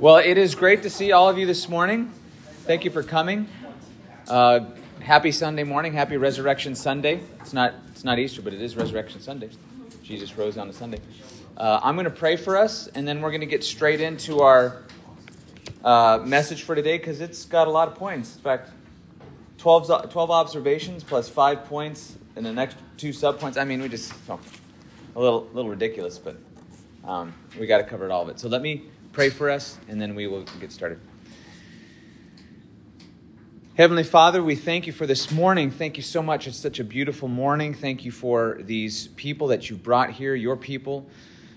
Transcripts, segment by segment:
Well, it is great to see all of you this morning. Thank you for coming. Uh, happy Sunday morning. Happy Resurrection Sunday. It's not it's not Easter, but it is Resurrection Sunday. Jesus rose on a Sunday. Uh, I'm going to pray for us, and then we're going to get straight into our uh, message for today because it's got a lot of points. In fact, 12, 12 observations plus five points and the next two subpoints. I mean, we just oh, a little little ridiculous, but um, we got to cover all of it. So let me pray for us, and then we will get started. Heavenly Father, we thank you for this morning. Thank you so much. It's such a beautiful morning. Thank you for these people that you brought here, your people,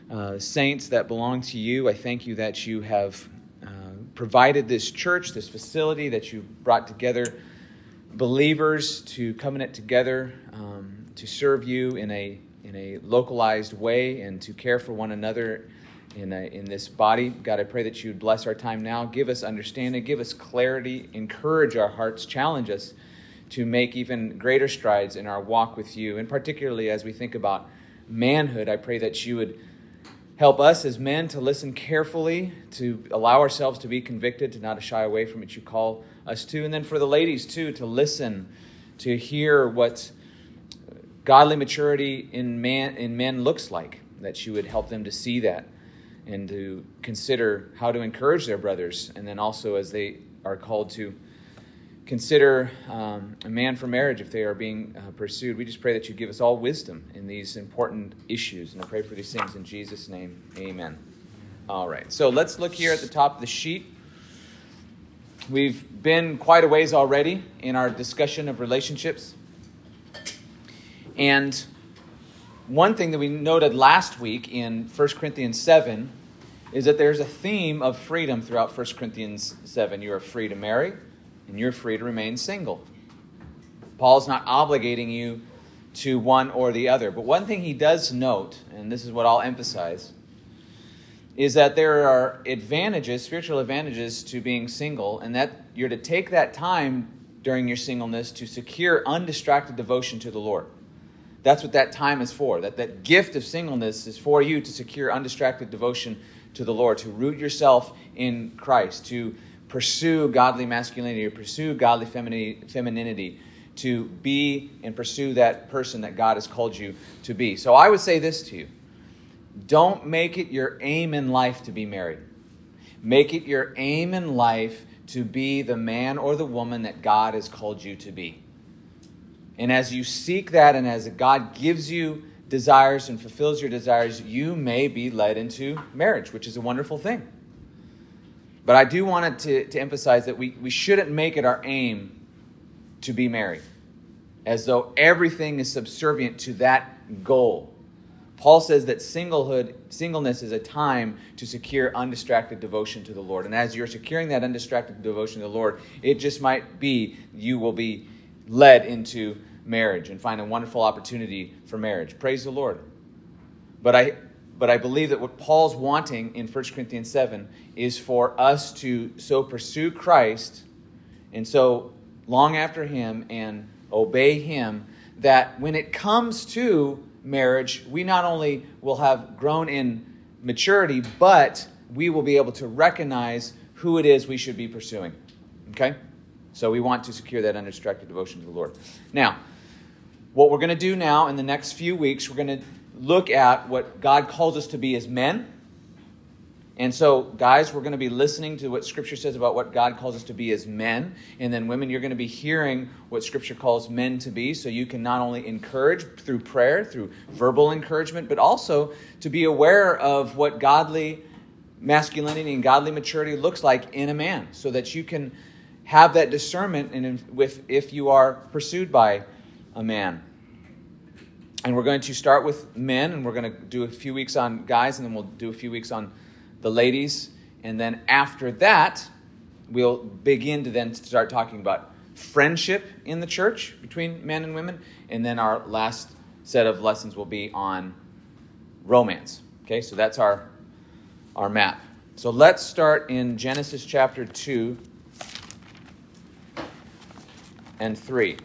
uh, saints that belong to you. I thank you that you have uh, provided this church, this facility, that you brought together believers to covenant together um, to serve you in a, in a localized way and to care for one another in, a, in this body. God, I pray that you would bless our time now. Give us understanding, give us clarity, encourage our hearts, challenge us to make even greater strides in our walk with you. And particularly as we think about manhood, I pray that you would help us as men to listen carefully, to allow ourselves to be convicted, to not shy away from what you call us to. And then for the ladies, too, to listen, to hear what godly maturity in, man, in men looks like, that you would help them to see that and to consider how to encourage their brothers, and then also as they are called to consider um, a man for marriage if they are being uh, pursued. We just pray that you give us all wisdom in these important issues, and I pray for these things in Jesus' name. Amen. All right, so let's look here at the top of the sheet. We've been quite a ways already in our discussion of relationships. And one thing that we noted last week in 1 Corinthians 7 is that there's a theme of freedom throughout 1 Corinthians 7. You are free to marry, and you're free to remain single. Paul's not obligating you to one or the other. But one thing he does note, and this is what I'll emphasize, is that there are advantages, spiritual advantages to being single, and that you're to take that time during your singleness to secure undistracted devotion to the Lord. That's what that time is for. That, that gift of singleness is for you to secure undistracted devotion to the Lord, to root yourself in Christ, to pursue godly masculinity, to pursue godly femininity, to be and pursue that person that God has called you to be. So I would say this to you don't make it your aim in life to be married. Make it your aim in life to be the man or the woman that God has called you to be. And as you seek that, and as God gives you desires and fulfills your desires, you may be led into marriage, which is a wonderful thing. But I do want to, to emphasize that we, we shouldn't make it our aim to be married, as though everything is subservient to that goal. Paul says that singlehood, singleness is a time to secure undistracted devotion to the Lord. And as you're securing that undistracted devotion to the Lord, it just might be you will be led into marriage and find a wonderful opportunity for marriage. Praise the Lord. But I but I believe that what Paul's wanting in 1 Corinthians 7 is for us to so pursue Christ and so long after him and obey him that when it comes to marriage, we not only will have grown in maturity, but we will be able to recognize who it is we should be pursuing. Okay? So we want to secure that undistracted devotion to the Lord. Now, what we're going to do now in the next few weeks, we're going to look at what God calls us to be as men. And so, guys, we're going to be listening to what Scripture says about what God calls us to be as men. And then, women, you're going to be hearing what Scripture calls men to be. So you can not only encourage through prayer, through verbal encouragement, but also to be aware of what godly masculinity and godly maturity looks like in a man so that you can have that discernment and with if you are pursued by a man. And we're going to start with men, and we're going to do a few weeks on guys, and then we'll do a few weeks on the ladies. And then after that, we'll begin to then start talking about friendship in the church between men and women. And then our last set of lessons will be on romance. Okay, so that's our, our map. So let's start in Genesis chapter 2 and 3.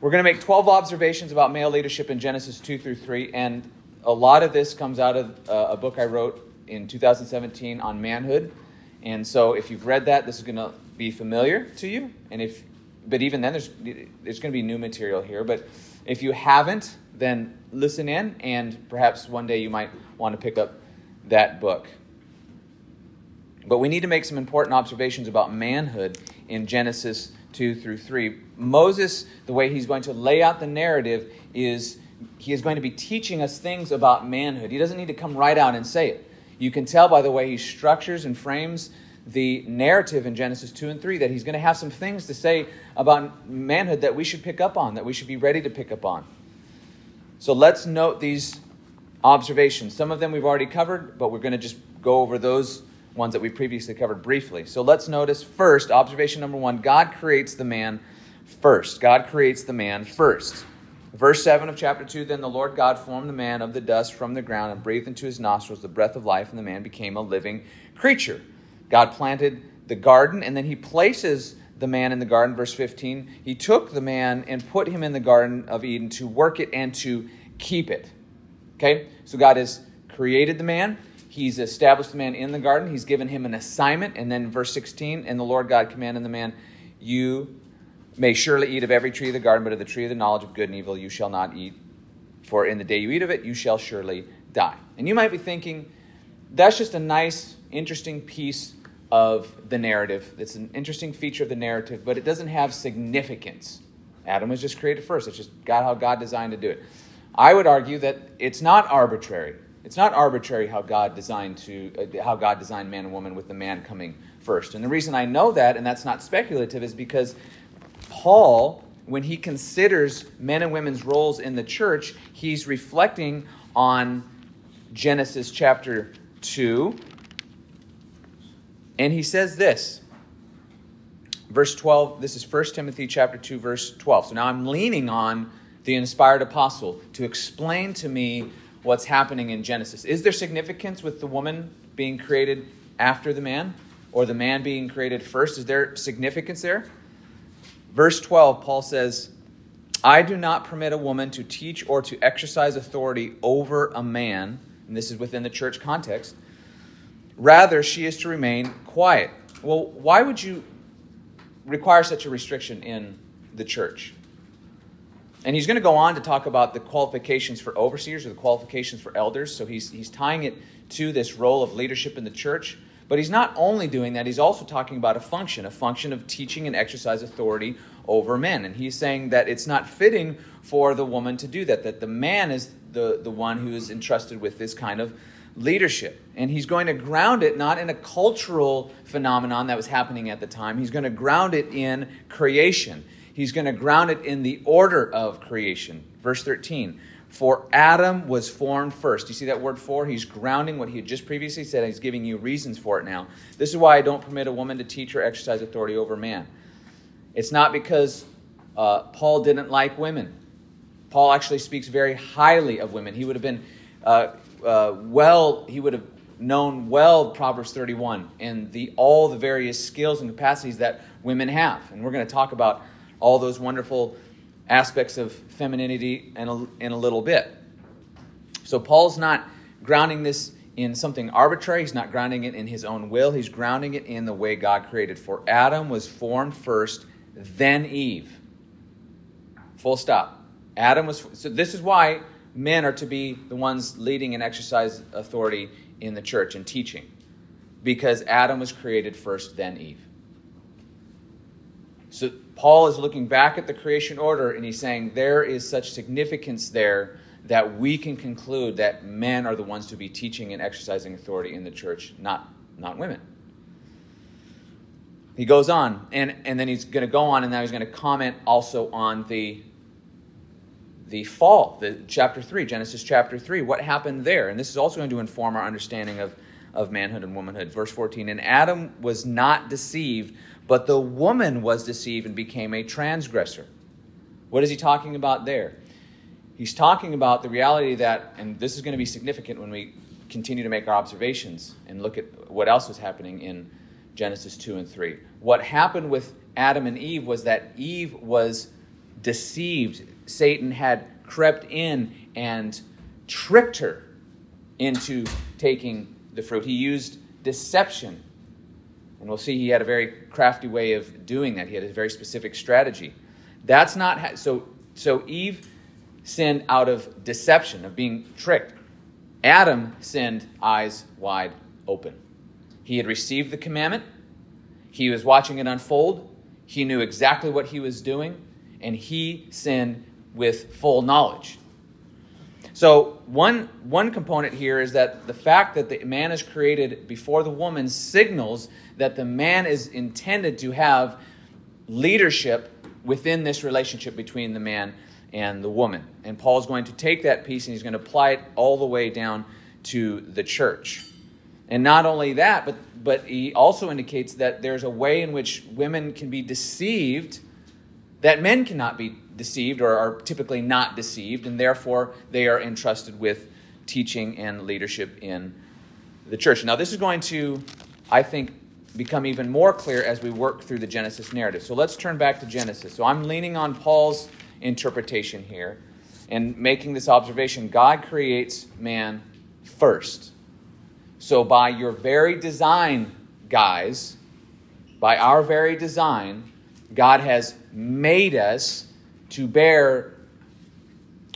We're going to make 12 observations about male leadership in Genesis 2 through 3, and a lot of this comes out of uh, a book I wrote in 2017 on manhood. And so if you've read that, this is going to be familiar to you. And if, but even then, there's, there's going to be new material here. But if you haven't, then listen in, and perhaps one day you might want to pick up that book. But we need to make some important observations about manhood in Genesis 2 through 3. Moses, the way he's going to lay out the narrative, is he is going to be teaching us things about manhood. He doesn't need to come right out and say it. You can tell by the way he structures and frames the narrative in Genesis 2 and 3 that he's going to have some things to say about manhood that we should pick up on, that we should be ready to pick up on. So let's note these observations. Some of them we've already covered, but we're going to just go over those ones that we previously covered briefly. So let's notice first, observation number one God creates the man first. God creates the man first. Verse 7 of chapter 2 Then the Lord God formed the man of the dust from the ground and breathed into his nostrils the breath of life, and the man became a living creature. God planted the garden, and then he places the man in the garden. Verse 15 He took the man and put him in the garden of Eden to work it and to keep it. Okay? So God has created the man. He's established the man in the garden. He's given him an assignment. And then verse 16, and the Lord God commanded the man, You may surely eat of every tree of the garden, but of the tree of the knowledge of good and evil you shall not eat. For in the day you eat of it, you shall surely die. And you might be thinking, that's just a nice, interesting piece of the narrative. It's an interesting feature of the narrative, but it doesn't have significance. Adam was just created first. It's just God, how God designed to do it. I would argue that it's not arbitrary. It's not arbitrary how God designed to uh, how God designed man and woman with the man coming first. And the reason I know that, and that's not speculative, is because Paul, when he considers men and women's roles in the church, he's reflecting on Genesis chapter 2. And he says this. Verse 12, this is 1 Timothy chapter 2 verse 12. So now I'm leaning on the inspired apostle to explain to me what's happening in Genesis. Is there significance with the woman being created after the man or the man being created first? Is there significance there? Verse 12, Paul says, I do not permit a woman to teach or to exercise authority over a man, and this is within the church context. Rather, she is to remain quiet. Well, why would you require such a restriction in the church? And he's going to go on to talk about the qualifications for overseers or the qualifications for elders. So he's, he's tying it to this role of leadership in the church. But he's not only doing that, he's also talking about a function, a function of teaching and exercise authority over men. And he's saying that it's not fitting for the woman to do that, that the man is the, the one who is entrusted with this kind of leadership. And he's going to ground it not in a cultural phenomenon that was happening at the time, he's going to ground it in creation he's going to ground it in the order of creation. Verse 13 For Adam was formed first. You see that word for? He's grounding what he had just previously said. He's giving you reasons for it now. This is why I don't permit a woman to teach or exercise authority over man. It's not because uh, Paul didn't like women. Paul actually speaks very highly of women. He would have been uh, uh, well, he would have known well Proverbs 31 and the all the various skills and capacities that women have. And we're going to talk about all those wonderful aspects of femininity in a, in a little bit. So Paul's not grounding this in something arbitrary. He's not grounding it in his own will. He's grounding it in the way God created. For Adam was formed first, then Eve. Full stop. Adam was. So this is why men are to be the ones leading and exercise authority in the church and teaching, because Adam was created first, then Eve. So Paul is looking back at the creation order and he's saying there is such significance there that we can conclude that men are the ones to be teaching and exercising authority in the church, not, not women. He goes on, and, and then he's going to go on, and now he's going to comment also on the, the fall, the chapter 3, Genesis chapter 3. What happened there? And this is also going to inform our understanding of, of manhood and womanhood. Verse 14 And Adam was not deceived but the woman was deceived and became a transgressor. What is he talking about there? He's talking about the reality that, and this is going to be significant when we continue to make our observations and look at what else was happening in Genesis 2 and 3. What happened with Adam and Eve was that Eve was deceived. Satan had crept in and tricked her into taking the fruit. He used deception. And we'll see he had a very crafty way of doing that. He had a very specific strategy. That's not so so Eve sinned out of deception, of being tricked. Adam sinned eyes wide open. He had received the commandment. He was watching it unfold. He knew exactly what he was doing, and he sinned with full knowledge. So, one, one component here is that the fact that the man is created before the woman signals that the man is intended to have leadership within this relationship between the man and the woman. And Paul's going to take that piece and he's going to apply it all the way down to the church. And not only that, but, but he also indicates that there's a way in which women can be deceived that men cannot be deceived or are typically not deceived, and therefore they are entrusted with teaching and leadership in the church. Now, this is going to, I think, become even more clear as we work through the Genesis narrative. So let's turn back to Genesis. So I'm leaning on Paul's interpretation here and making this observation God creates man first. So, by your very design, guys, by our very design, God has made us to bear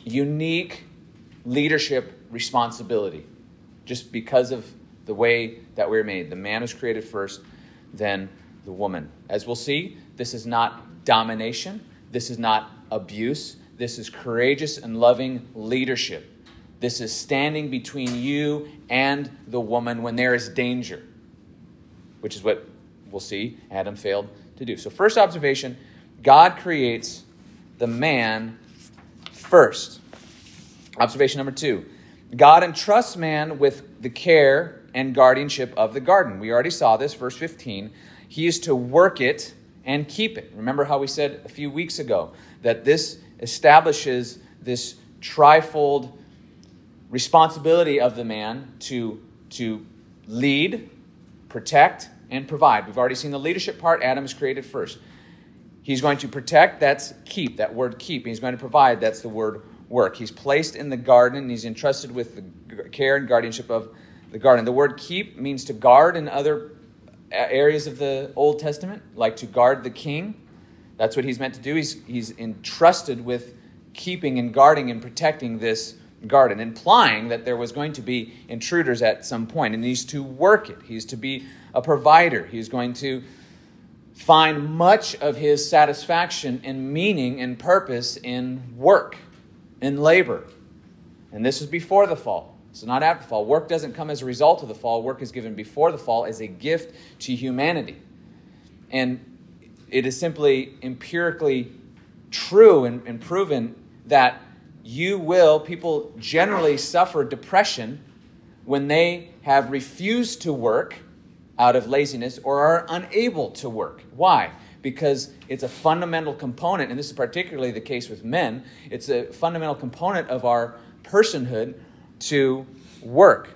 unique leadership responsibility just because of the way that we're made. The man was created first, then the woman. As we'll see, this is not domination, this is not abuse, this is courageous and loving leadership. This is standing between you and the woman when there is danger, which is what we'll see Adam failed to do. So, first observation God creates the man first. Observation number two God entrusts man with the care and guardianship of the garden. We already saw this, verse 15. He is to work it and keep it. Remember how we said a few weeks ago that this establishes this trifold responsibility of the man to, to lead, protect, and provide. We've already seen the leadership part. Adam is created first. He's going to protect, that's keep, that word keep. He's going to provide, that's the word work. He's placed in the garden, and he's entrusted with the care and guardianship of the garden. The word keep means to guard in other uh, areas of the Old Testament, like to guard the king. That's what he's meant to do. He's, he's entrusted with keeping and guarding and protecting this garden, implying that there was going to be intruders at some point, and he's to work it. He's to be a provider. He's going to find much of his satisfaction and meaning and purpose in work, in labor. And this is before the fall. So, not after the fall. Work doesn't come as a result of the fall. Work is given before the fall as a gift to humanity. And it is simply empirically true and, and proven that you will, people generally suffer depression when they have refused to work out of laziness or are unable to work. Why? Because it's a fundamental component, and this is particularly the case with men, it's a fundamental component of our personhood to work.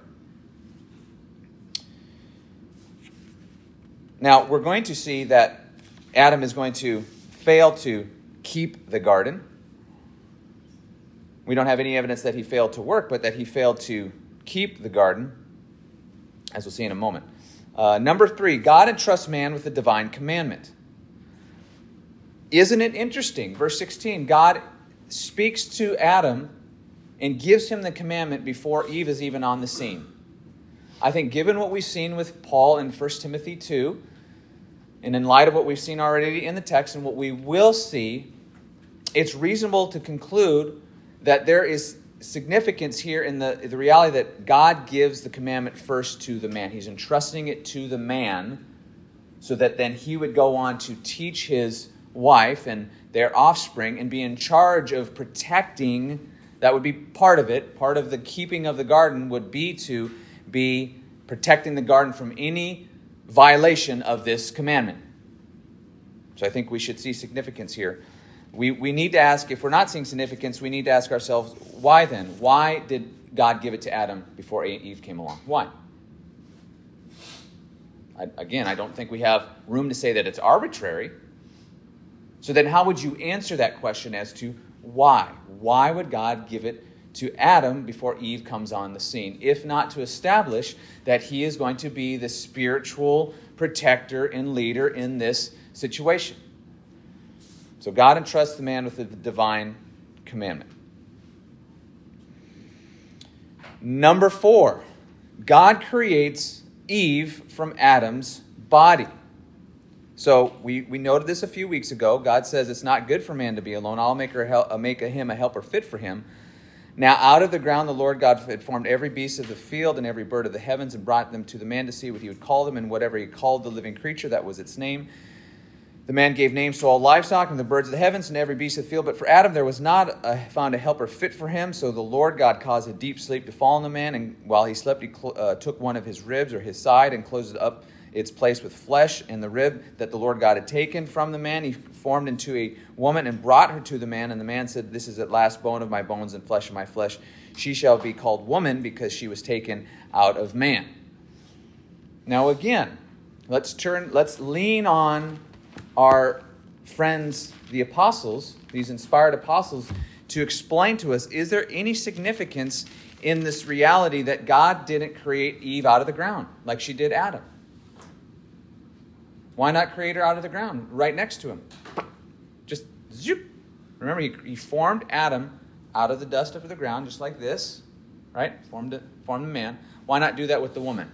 Now, we're going to see that Adam is going to fail to keep the garden. We don't have any evidence that he failed to work, but that he failed to keep the garden, as we'll see in a moment. Uh, number three, God entrusts man with a divine commandment. Isn't it interesting? Verse 16 God speaks to Adam and gives him the commandment before Eve is even on the scene. I think, given what we've seen with Paul in 1 Timothy 2, and in light of what we've seen already in the text and what we will see, it's reasonable to conclude that there is significance here in the, the reality that God gives the commandment first to the man. He's entrusting it to the man so that then he would go on to teach his wife and their offspring and be in charge of protecting. That would be part of it. Part of the keeping of the garden would be to be protecting the garden from any violation of this commandment. So I think we should see significance here. We, we need to ask, if we're not seeing significance, we need to ask ourselves, why then? Why did God give it to Adam before Eve came along? Why? I, again, I don't think we have room to say that it's arbitrary. So then, how would you answer that question as to why? Why would God give it to Adam before Eve comes on the scene, if not to establish that he is going to be the spiritual protector and leader in this situation. So God entrusts the man with the divine commandment. Number four, God creates Eve from Adam's body. So we, we noted this a few weeks ago. God says it's not good for man to be alone. I'll make, her make him a helper fit for him. Now out of the ground the Lord God had formed every beast of the field and every bird of the heavens and brought them to the man to see what he would call them and whatever he called the living creature, that was its name. The man gave names to all livestock and the birds of the heavens and every beast of the field. But for Adam there was not a, found a helper fit for him. So the Lord God caused a deep sleep to fall on the man. And while he slept, he cl- uh, took one of his ribs or his side and closed it up its place with flesh. And the rib that the Lord God had taken from the man, he formed into a woman and brought her to the man. And the man said, This is at last bone of my bones and flesh of my flesh. She shall be called woman because she was taken out of man. Now again, let's turn, let's lean on our friends, the apostles, these inspired apostles, to explain to us is there any significance in this reality that God didn't create Eve out of the ground like she did Adam? Why not create her out of the ground right next to him? Just zoop. Remember, he, he formed Adam out of the dust of the ground, just like this, right? Formed, it, formed the man. Why not do that with the woman?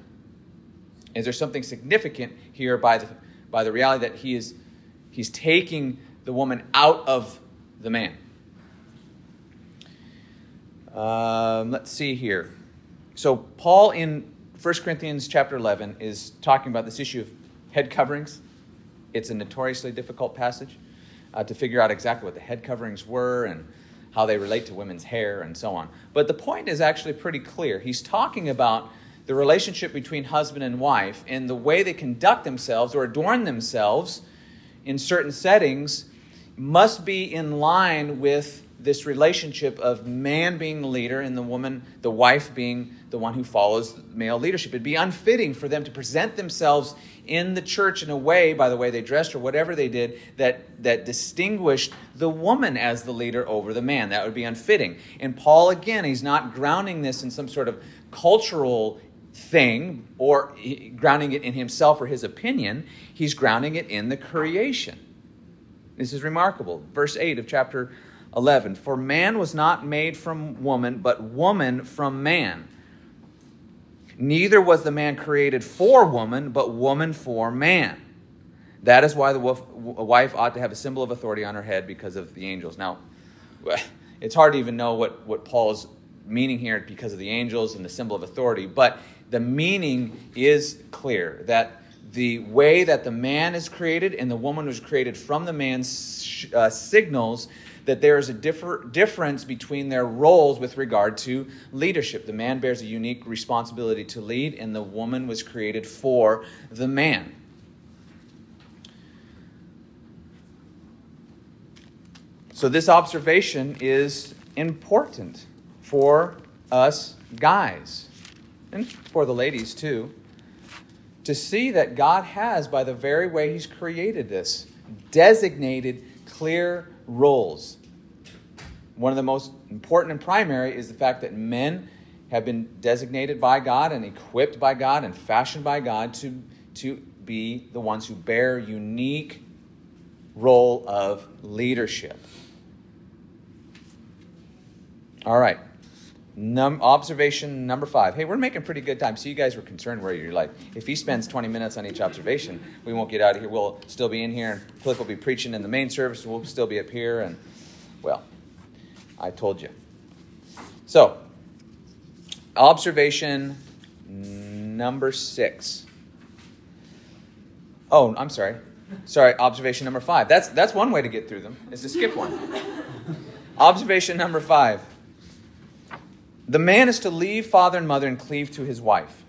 Is there something significant here by the, by the reality that he is He's taking the woman out of the man. Um, let's see here. So Paul in 1 Corinthians chapter 11 is talking about this issue of head coverings. It's a notoriously difficult passage uh, to figure out exactly what the head coverings were and how they relate to women's hair and so on. But the point is actually pretty clear. He's talking about the relationship between husband and wife and the way they conduct themselves or adorn themselves in certain settings must be in line with this relationship of man being the leader and the woman, the wife being the one who follows male leadership. It'd be unfitting for them to present themselves in the church in a way, by the way they dressed or whatever they did, that, that distinguished the woman as the leader over the man. That would be unfitting. And Paul, again, he's not grounding this in some sort of cultural thing or grounding it in himself or his opinion. He's grounding it in the creation. This is remarkable. Verse 8 of chapter 11 For man was not made from woman, but woman from man. Neither was the man created for woman, but woman for man. That is why the wife ought to have a symbol of authority on her head because of the angels. Now, it's hard to even know what, what Paul's meaning here because of the angels and the symbol of authority, but the meaning is clear that the way that the man is created and the woman was created from the man uh, signals that there is a differ, difference between their roles with regard to leadership. The man bears a unique responsibility to lead, and the woman was created for the man. So, this observation is important for us guys and for the ladies too, to see that God has, by the very way He's created this, designated clear roles. One of the most important and primary is the fact that men have been designated by God and equipped by God and fashioned by God to, to be the ones who bear unique role of leadership. All right. Num- observation number five. Hey, we're making pretty good time. So you guys were concerned where you're like, if he spends 20 minutes on each observation, we won't get out of here. We'll still be in here. And Cliff will be preaching in the main service. We'll still be up here. And, well, I told you. So, observation number six. Oh, I'm sorry. Sorry, observation number five. That's, that's one way to get through them, is to skip one. observation number five. The man is to leave father and mother and cleave to his wife.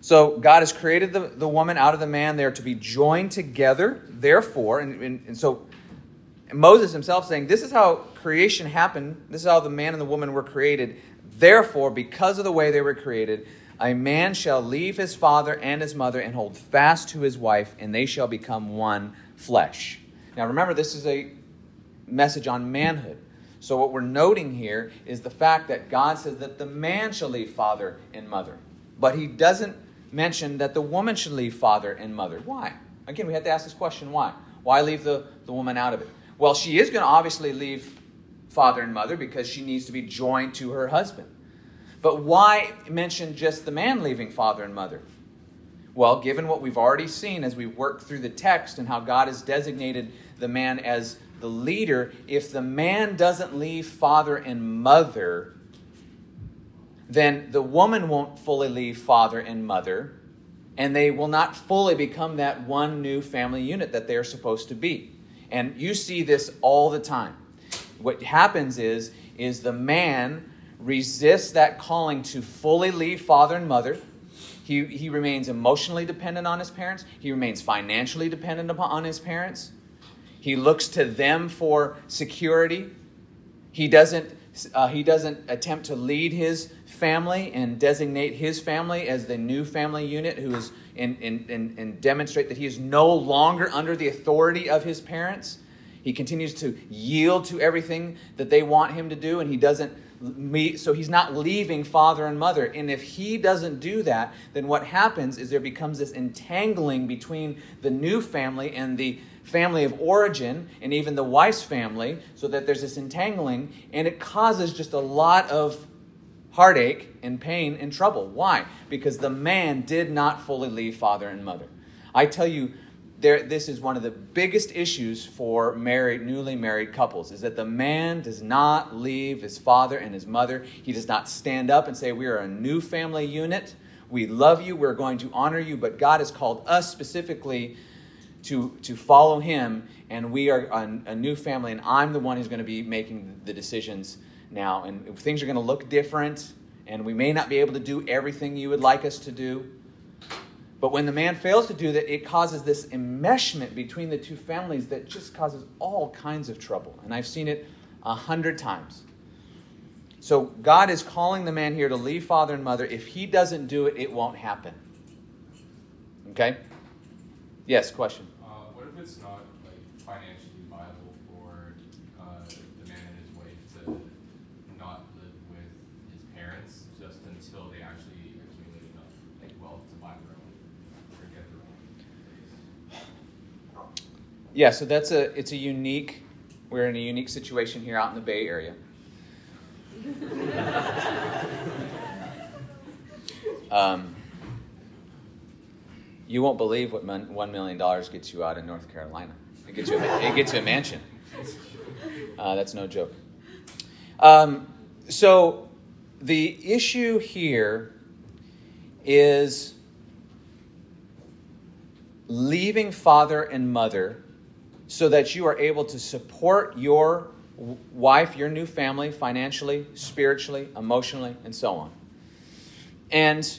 So God has created the, the woman out of the man. They are to be joined together, therefore. And, and, and so Moses himself saying, This is how creation happened. This is how the man and the woman were created. Therefore, because of the way they were created, a man shall leave his father and his mother and hold fast to his wife, and they shall become one flesh. Now remember, this is a message on manhood. So, what we're noting here is the fact that God says that the man shall leave father and mother. But he doesn't mention that the woman should leave father and mother. Why? Again, we have to ask this question why? Why leave the, the woman out of it? Well, she is going to obviously leave father and mother because she needs to be joined to her husband. But why mention just the man leaving father and mother? Well, given what we've already seen as we work through the text and how God has designated the man as the leader, if the man doesn't leave father and mother, then the woman won't fully leave father and mother, and they will not fully become that one new family unit that they're supposed to be. And you see this all the time. What happens is, is the man resists that calling to fully leave father and mother. He, he remains emotionally dependent on his parents. He remains financially dependent upon his parents. He looks to them for security. He doesn't, uh, he doesn't attempt to lead his family and designate his family as the new family unit who is and, and, and, demonstrate that he is no longer under the authority of his parents. He continues to yield to everything that they want him to do, and he doesn't meet, so he's not leaving father and mother. And if he doesn't do that, then what happens is there becomes this entangling between the new family and the family of origin and even the wife's family, so that there's this entangling, and it causes just a lot of heartache and pain and trouble. Why? Because the man did not fully leave father and mother. I tell you, there, this is one of the biggest issues for married, newly married couples, is that the man does not leave his father and his mother. He does not stand up and say, We are a new family unit. We love you. We're going to honor you. But God has called us specifically to, to follow him, and we are a, a new family, and I'm the one who's going to be making the decisions now. And things are going to look different, and we may not be able to do everything you would like us to do. But when the man fails to do that, it causes this enmeshment between the two families that just causes all kinds of trouble. And I've seen it a hundred times. So God is calling the man here to leave father and mother. If he doesn't do it, it won't happen. Okay? Yes, question. Uh, what if it's not yeah, so that's a it's a unique. We're in a unique situation here out in the Bay Area. um, you won't believe what one million dollars gets you out in North Carolina. It gets you a, it gets you a mansion. Uh, that's no joke. Um, so the issue here is leaving father and mother so that you are able to support your wife, your new family, financially, spiritually, emotionally, and so on. And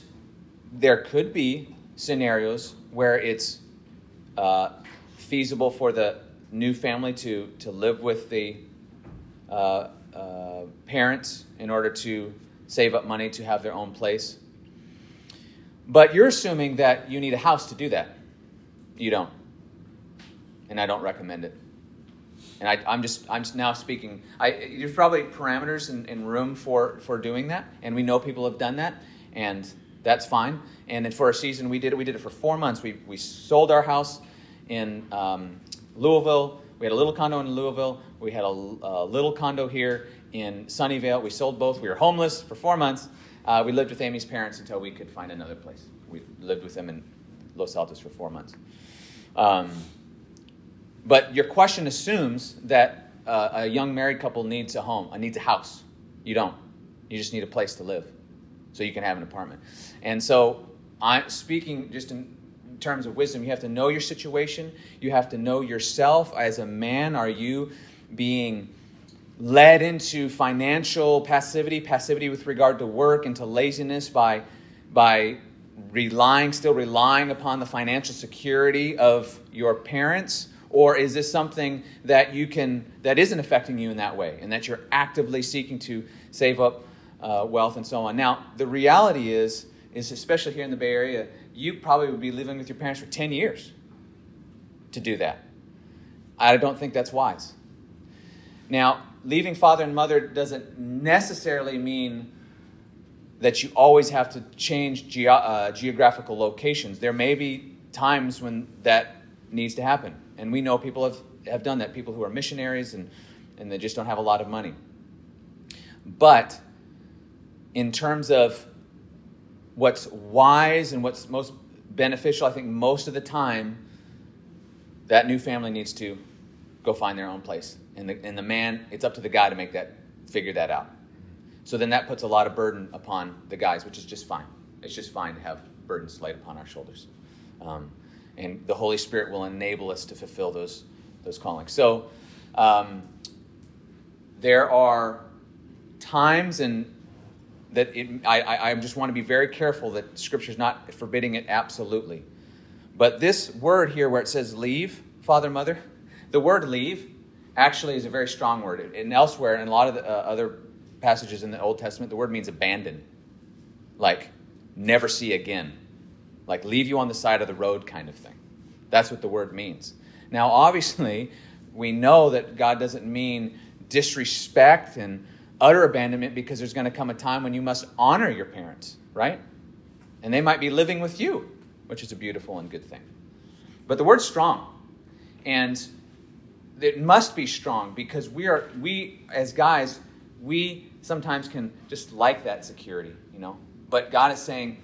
there could be scenarios where it's uh, feasible for the new family to, to live with the uh, uh, parents in order to save up money to have their own place. But you're assuming that you need a house to do that. You don't and I don't recommend it. And I, am just I'm now speaking. I, there's probably parameters and, and, room for for doing that, and we know people have done that, and that's fine. And then for a season, we did it. We did it for four months. We we sold our house in um, Louisville. We had a little condo in Louisville. We had a, a, little condo here in Sunnyvale. We sold both. We were homeless for four months. Uh, we lived with Amy's parents until we could find another place. We lived with them in Los Altos for four months. Um, but your question assumes that uh, a young married couple needs a home, uh, needs a house. You don't. You just need a place to live so you can have an apartment. And so, I'm speaking just in terms of wisdom, you have to know your situation. You have to know yourself as a man. Are you being led into financial passivity, passivity with regard to work, into laziness by, by relying, still relying upon the financial security of your parents? Or is this something that you can that isn't affecting you in that way, and that you're actively seeking to save up uh, wealth and so on? Now, the reality is, is especially here in the Bay Area, you probably would be living with your parents for 10 years to do that. I don't think that's wise. Now, leaving father and mother doesn't necessarily mean that you always have to change ge- uh, geographical locations. There may be times when that needs to happen. And we know people have, have done that, people who are missionaries and, and they just don't have a lot of money. But in terms of what's wise and what's most beneficial, I think most of the time, that new family needs to go find their own place. And the, and the man, it's up to the guy to make that, figure that out. So then that puts a lot of burden upon the guys, which is just fine. It's just fine to have burdens laid upon our shoulders. Um, and the Holy Spirit will enable us to fulfill those, those callings. So um, there are times and that it, I, I just want to be very careful that Scripture is not forbidding it absolutely. But this word here, where it says leave, father, mother, the word leave actually is a very strong word. And elsewhere, in a lot of the, uh, other passages in the Old Testament, the word means abandon, like never see again, like leave you on the side of the road kind of thing. That's what the word means. Now, obviously, we know that God doesn't mean disrespect and utter abandonment because there's going to come a time when you must honor your parents, right? And they might be living with you, which is a beautiful and good thing. But the word's strong. And it must be strong because we are we as guys, we sometimes can just like that security, you know. But God is saying,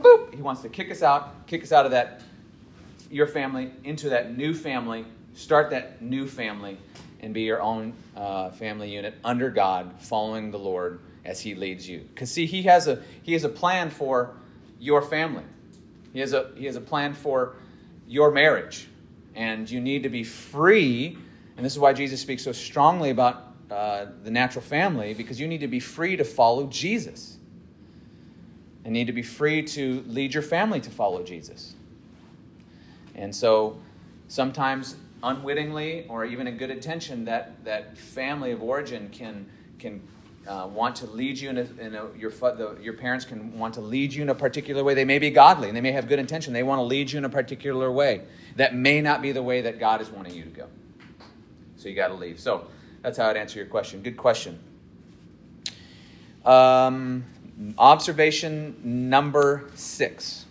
boop, He wants to kick us out, kick us out of that your family into that new family, start that new family, and be your own uh, family unit under God, following the Lord as He leads you. Because see, He has a He has a plan for your family. He has a He has a plan for your marriage, and you need to be free. And this is why Jesus speaks so strongly about uh, the natural family, because you need to be free to follow Jesus, and need to be free to lead your family to follow Jesus. And so, sometimes unwittingly or even in good intention, that, that family of origin can, can uh, want to lead you in a, in a your, the, your parents can want to lead you in a particular way. They may be godly and they may have good intention. They want to lead you in a particular way. That may not be the way that God is wanting you to go. So you got to leave. So that's how I'd answer your question. Good question. Um, observation number six.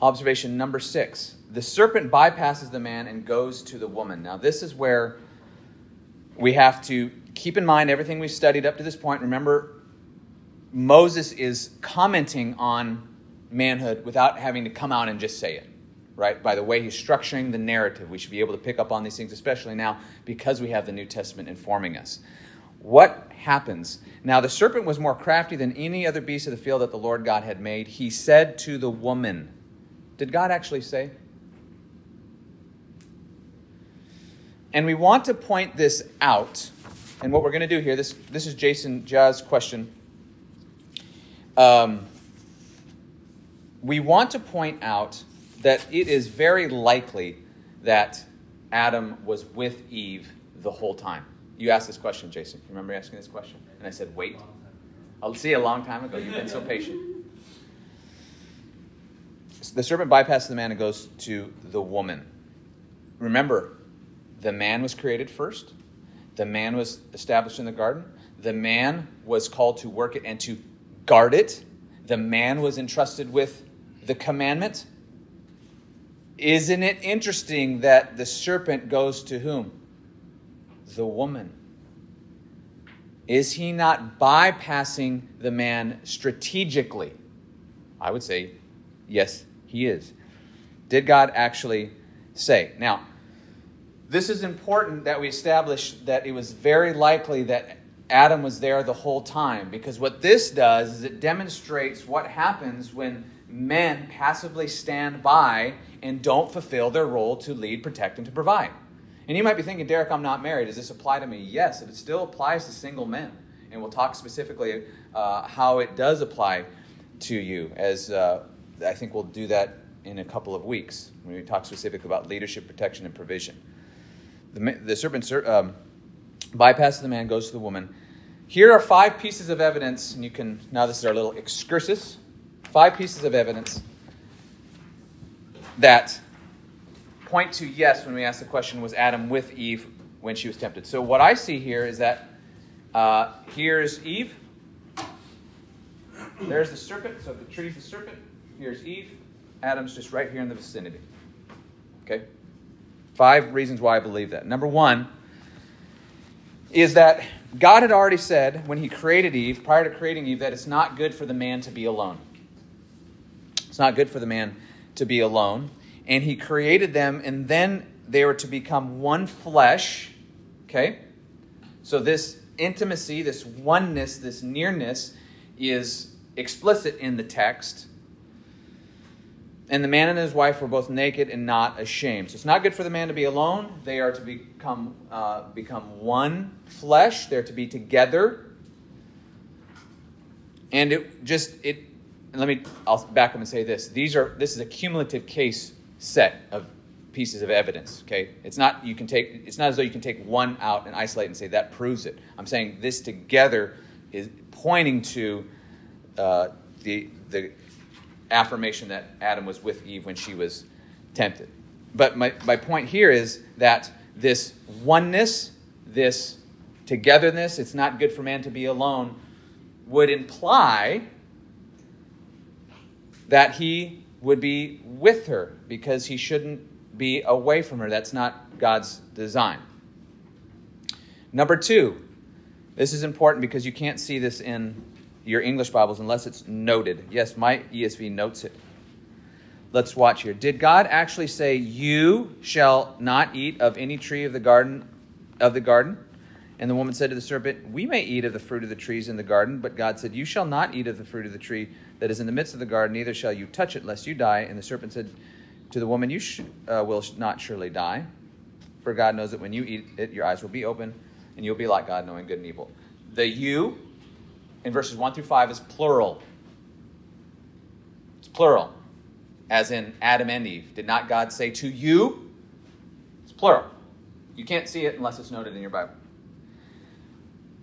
Observation number six the serpent bypasses the man and goes to the woman. Now, this is where we have to keep in mind everything we've studied up to this point. Remember, Moses is commenting on manhood without having to come out and just say it, right? By the way he's structuring the narrative, we should be able to pick up on these things, especially now because we have the New Testament informing us. What happens? Now, the serpent was more crafty than any other beast of the field that the Lord God had made. He said to the woman, did God actually say? And we want to point this out. And what we're going to do here, this, this is Jason Jaz's question. Um, we want to point out that it is very likely that Adam was with Eve the whole time. You asked this question, Jason. You remember asking this question? And I said, wait. I'll see a long time ago. You've been so patient the serpent bypasses the man and goes to the woman. Remember, the man was created first. The man was established in the garden. The man was called to work it and to guard it. The man was entrusted with the commandment. Isn't it interesting that the serpent goes to whom? The woman. Is he not bypassing the man strategically? I would say yes, he is. Did God actually say? Now, this is important that we establish that it was very likely that Adam was there the whole time because what this does is it demonstrates what happens when men passively stand by and don't fulfill their role to lead, protect, and to provide. And you might be thinking, Derek, I'm not married. Does this apply to me? Yes, it still applies to single men. And we'll talk specifically uh, how it does apply to you as uh, I think we'll do that in a couple of weeks when we talk specifically about leadership, protection, and provision. The, the serpent um, bypasses the man, goes to the woman. Here are five pieces of evidence, and you can, now this is our little excursus. Five pieces of evidence that point to yes when we ask the question was Adam with Eve when she was tempted. So what I see here is that uh, here's Eve. There's the serpent. So the tree's the serpent. Here's Eve. Adam's just right here in the vicinity. Okay? Five reasons why I believe that. Number one is that God had already said when He created Eve, prior to creating Eve, that it's not good for the man to be alone. It's not good for the man to be alone. And He created them, and then they were to become one flesh. Okay? So this intimacy, this oneness, this nearness is explicit in the text. And the man and his wife were both naked and not ashamed. So it's not good for the man to be alone. They are to become, uh, become one flesh. They're to be together. And it just, it, let me, I'll back up and say this. These are, this is a cumulative case set of pieces of evidence. Okay, it's not you can take. It's not as though you can take one out and isolate and say that proves it. I'm saying this together is pointing to uh, the the affirmation that Adam was with Eve when she was tempted. But my, my point here is that this oneness, this togetherness, it's not good for man to be alone, would imply that he would be with her because he shouldn't be away from her. That's not God's design. Number two, this is important because you can't see this in your English Bibles unless it's noted. Yes, my ESV notes it. Let's watch here. Did God actually say, "You shall not eat of any tree of the garden of the garden?" And the woman said to the serpent, "We may eat of the fruit of the trees in the garden, but God said, "You shall not eat of the fruit of the tree that is in the midst of the garden, neither shall you touch it, lest you die." And the serpent said to the woman, "You sh- uh, will not surely die, for God knows that when you eat it, your eyes will be open, and you'll be like God, knowing good and evil." The "you" in verses 1 through 5 is plural. It's plural, as in Adam and Eve. Did not God say to you? It's plural. You can't see it unless it's noted in your Bible.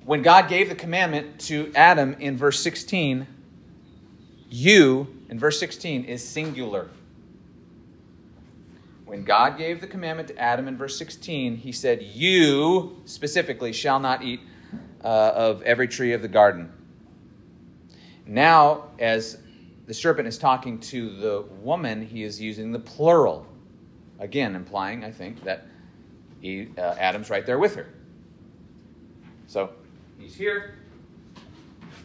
When God gave the commandment to Adam in verse 16, you, in verse 16, is singular. When God gave the commandment to Adam in verse 16, he said, You specifically shall not eat uh, of every tree of the garden. Now, as the serpent is talking to the woman, he is using the plural. Again, implying, I think, that he, uh, Adam's right there with her. So he's here,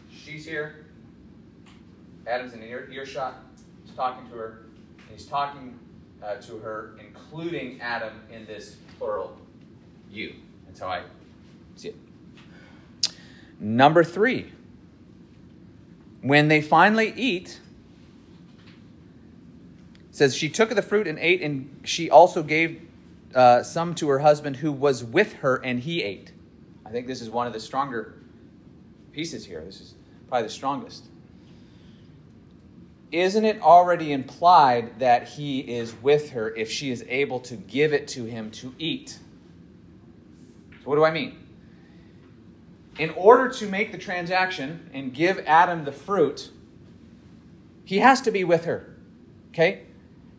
she's here, Adam's in ear, earshot, he's talking to her, and he's talking uh, to her, including Adam in this plural you. That's how I see it. Number three when they finally eat, says she took the fruit and ate, and she also gave uh, some to her husband who was with her, and he ate. I think this is one of the stronger pieces here. This is probably the strongest. Isn't it already implied that he is with her if she is able to give it to him to eat? So, what do I mean? in order to make the transaction and give Adam the fruit, he has to be with her. Okay?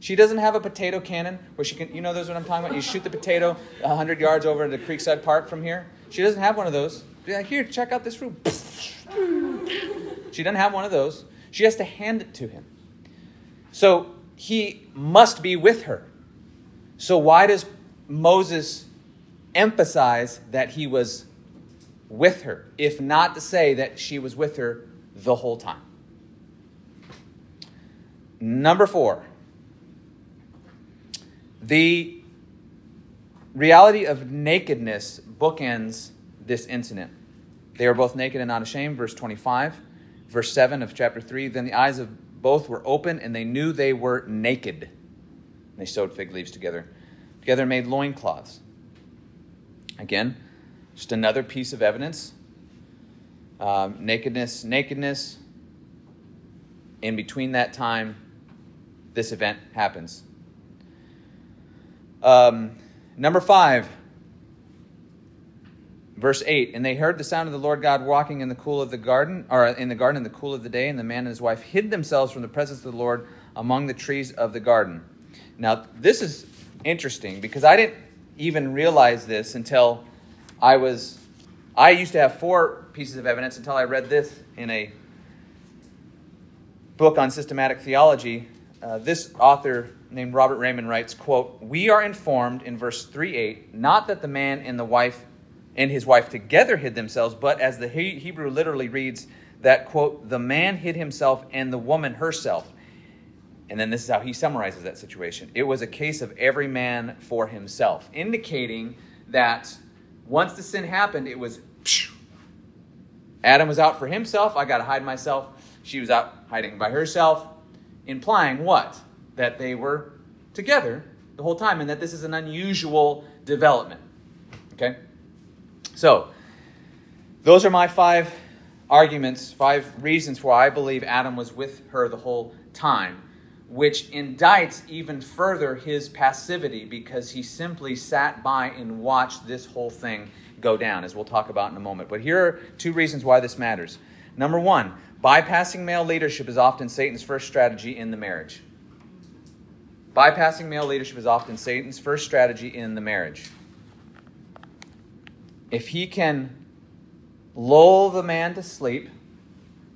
She doesn't have a potato cannon where she can, you know, those what I'm talking about? You shoot the potato 100 yards over to the Creekside Park from here. She doesn't have one of those. Like, Here, check out this fruit. She doesn't have one of those. She has to hand it to him. So he must be with her. So why does Moses emphasize that he was with her, if not to say that she was with her the whole time. Number four, the reality of nakedness bookends this incident. They are both naked and not ashamed, verse 25. Verse 7 of chapter 3 Then the eyes of both were open, and they knew they were naked. And they sewed fig leaves together. Together made loincloths. Again, just another piece of evidence. Um, nakedness, nakedness. In between that time, this event happens. Um, number five, verse 8 and they heard the sound of the lord god walking in the cool of the garden or in the garden in the cool of the day and the man and his wife hid themselves from the presence of the lord among the trees of the garden Now, this is interesting because I didn't even realize this until I was. I used to have four pieces of evidence until I read this in a book on systematic theology. Uh, this author named Robert Reymond writes, quote, We are informed in verse 3 8, not that the man and the wife and his wife together hid themselves, but as the Hebrew literally reads, that, quote, the man hid himself and the woman herself. And then this is how he summarizes that situation. It was a case of every man for himself, indicating that once the sin happened, it was Adam was out for himself. I got to hide myself. She was out hiding by herself, implying what? That they were together the whole time and that this is an unusual development. Okay? So, those are my five arguments, five reasons why I believe Adam was with her the whole time, which indicts even further his passivity because he simply sat by and watched this whole thing go down, as we'll talk about in a moment. But here are two reasons why this matters. Number one, bypassing male leadership is often Satan's first strategy in the marriage. Bypassing male leadership is often Satan's first strategy in the marriage. If he can lull the man to sleep,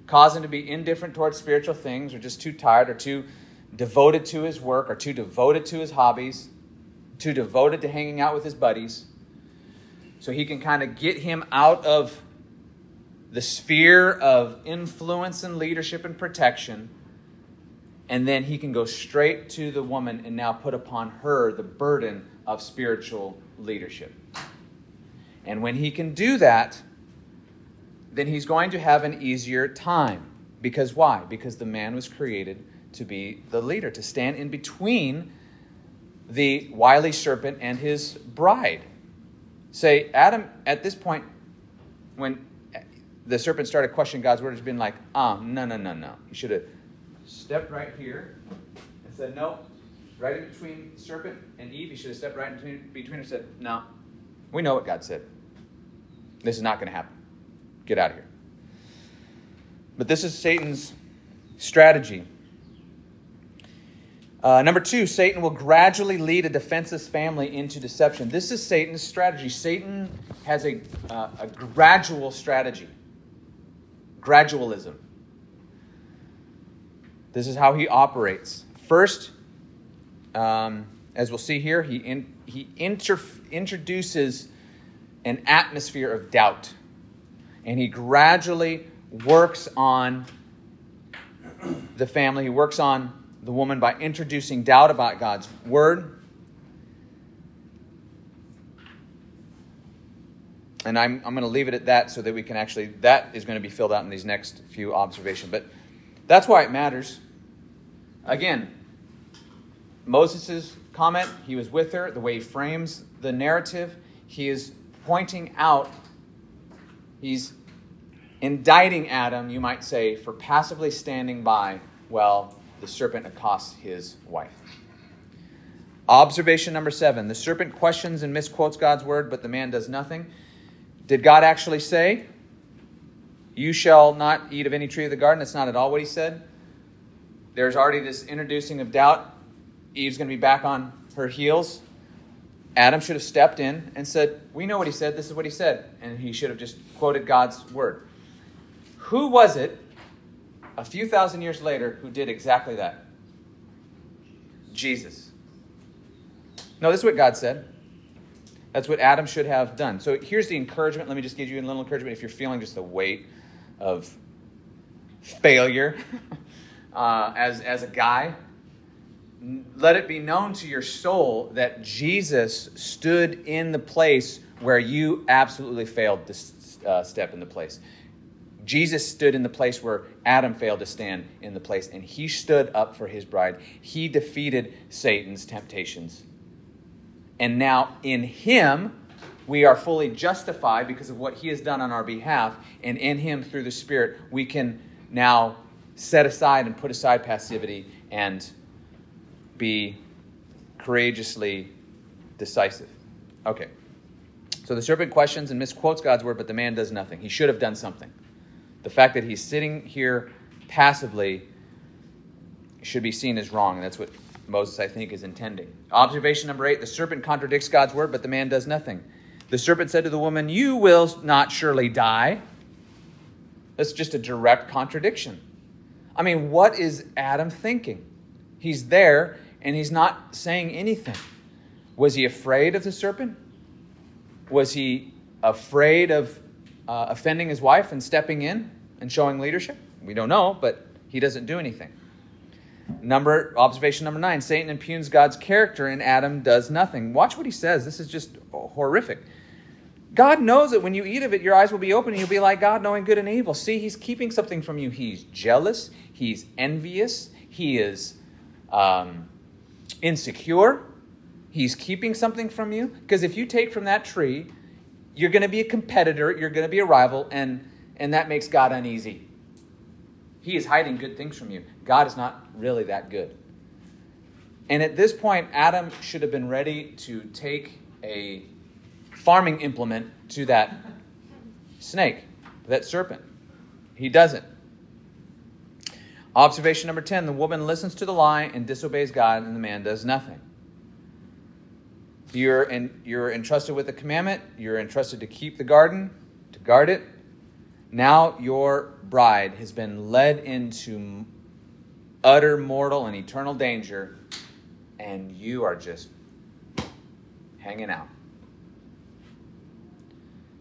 cause him to be indifferent towards spiritual things, or just too tired, or too devoted to his work, or too devoted to his hobbies, too devoted to hanging out with his buddies. So he can kind of get him out of the sphere of influence and leadership and protection. And then he can go straight to the woman and now put upon her the burden of spiritual leadership. And when he can do that, then he's going to have an easier time. Because why? Because the man was created to be the leader, to stand in between the wily serpent and his bride. Say, Adam, at this point, when the serpent started questioning God's word, he's been like, ah, oh, no, no, no, no. He should have stepped right here and said, no, right in between serpent and Eve. He should have stepped right in between, between and said, no, we know what God said. This is not going to happen. Get out of here. But this is Satan's strategy. Uh, number two, Satan will gradually lead a defenseless family into deception. This is Satan's strategy. Satan has a, uh, a gradual strategy, gradualism. This is how he operates. First, um, as we'll see here, he, in, he introduces an atmosphere of doubt and he gradually works on the family. He works on the woman by introducing doubt about God's word. And I'm, I'm going to leave it at that so that we can actually, that is going to be filled out in these next few observations. But that's why it matters. Again, Moses' comment, he was with her, the way he frames the narrative, he is pointing out He's indicting Adam, you might say, for passively standing by while the serpent accosts his wife. Observation number seven the serpent questions and misquotes God's word, but the man does nothing. Did God actually say, You shall not eat of any tree of the garden? That's not at all what he said. There's already this introducing of doubt. Eve's going to be back on her heels. Adam should have stepped in and said, We know what he said. This is what he said. And he should have just quoted God's word. Who was it a few thousand years later who did exactly that? Jesus. No, this is what God said. That's what Adam should have done. So here's the encouragement. Let me just give you a little encouragement if you're feeling just the weight of failure uh, as, as a guy let it be known to your soul that Jesus stood in the place where you absolutely failed to uh, step in the place. Jesus stood in the place where Adam failed to stand in the place, and he stood up for his bride. He defeated Satan's temptations. And now in him, we are fully justified because of what he has done on our behalf, and in him, through the Spirit, we can now set aside and put aside passivity and be courageously decisive. Okay. So the serpent questions and misquotes God's word, but the man does nothing. He should have done something. The fact that he's sitting here passively should be seen as wrong, and that's what Moses, I think, is intending. Observation number eight the serpent contradicts God's word, but the man does nothing. The serpent said to the woman, You will not surely die. That's just a direct contradiction. I mean, what is Adam thinking? He's there and he's not saying anything. Was he afraid of the serpent? Was he afraid of uh, offending his wife and stepping in and showing leadership? We don't know, but he doesn't do anything. Number observation number nine: Satan impugns God's character, and Adam does nothing. Watch what he says. This is just horrific. God knows that when you eat of it, your eyes will be open and you'll be like God, knowing good and evil. See, He's keeping something from you. He's jealous. He's envious. He is um, insecure. He's keeping something from you. Because if you take from that tree, you're going to be a competitor, you're going to be a rival, and, and that makes God uneasy. He is hiding good things from you. God is not really that good. And at this point, Adam should have been ready to take a farming implement to that snake, that serpent. He doesn't. Observation number 10 the woman listens to the lie and disobeys God, and the man does nothing. You're, in, you're entrusted with a commandment, you're entrusted to keep the garden, to guard it. Now your bride has been led into utter mortal and eternal danger, and you are just hanging out.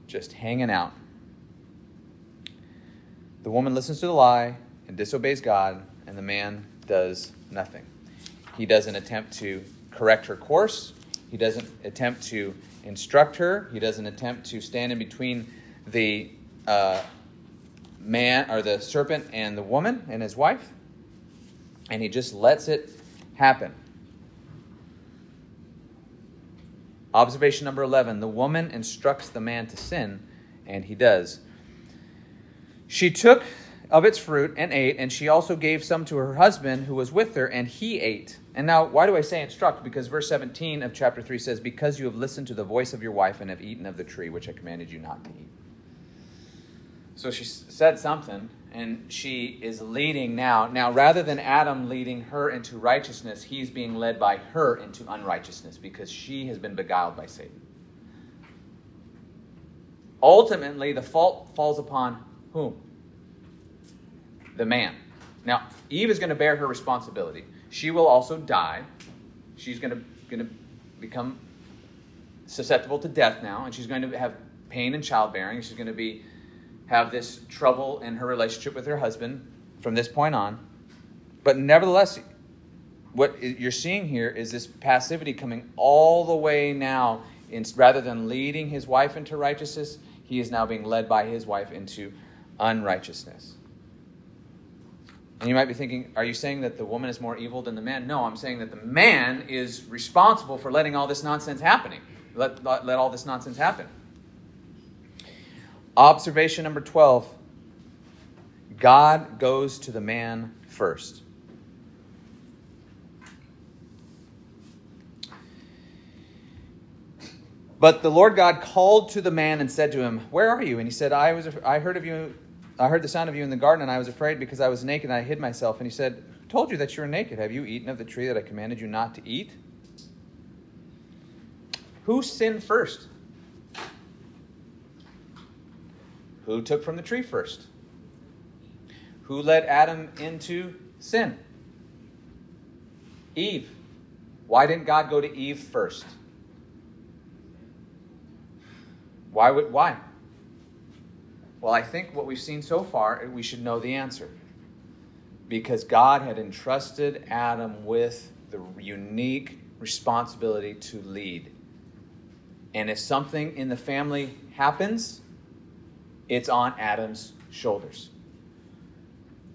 Just hanging out. The woman listens to the lie and disobeys God, and the man does nothing. He doesn't attempt to correct her course. He doesn't attempt to instruct her. He doesn't attempt to stand in between the uh, man or the serpent and the woman and his wife. And he just lets it happen. Observation number 11 the woman instructs the man to sin, and he does. She took of its fruit and ate, and she also gave some to her husband who was with her, and he ate. And now, why do I say instruct? Because verse 17 of chapter 3 says, Because you have listened to the voice of your wife and have eaten of the tree which I commanded you not to eat. So she said something, and she is leading now. Now, rather than Adam leading her into righteousness, he's being led by her into unrighteousness because she has been beguiled by Satan. Ultimately, the fault falls upon whom? The man. Now, Eve is going to bear her responsibility. She will also die. She's going to, going to become susceptible to death now, and she's going to have pain in childbearing. She's going to be have this trouble in her relationship with her husband from this point on. But nevertheless, what you're seeing here is this passivity coming all the way now. In, rather than leading his wife into righteousness, he is now being led by his wife into unrighteousness. And you might be thinking, are you saying that the woman is more evil than the man? No, I'm saying that the man is responsible for letting all this nonsense happening. Let, let, let all this nonsense happen. Observation number 12 God goes to the man first. But the Lord God called to the man and said to him, Where are you? And he said, I, was, I heard of you I heard the sound of you in the garden, and I was afraid because I was naked and I hid myself. And he said, told you that you were naked. Have you eaten of the tree that I commanded you not to eat? Who sinned first? Who took from the tree first? Who led Adam into sin? Eve. Why didn't God go to Eve first? Why would why? Well, I think what we've seen so far, eh, we should know the answer. Because God had entrusted Adam with the unique responsibility to lead. And if something in the family happens, it's on Adam's shoulders.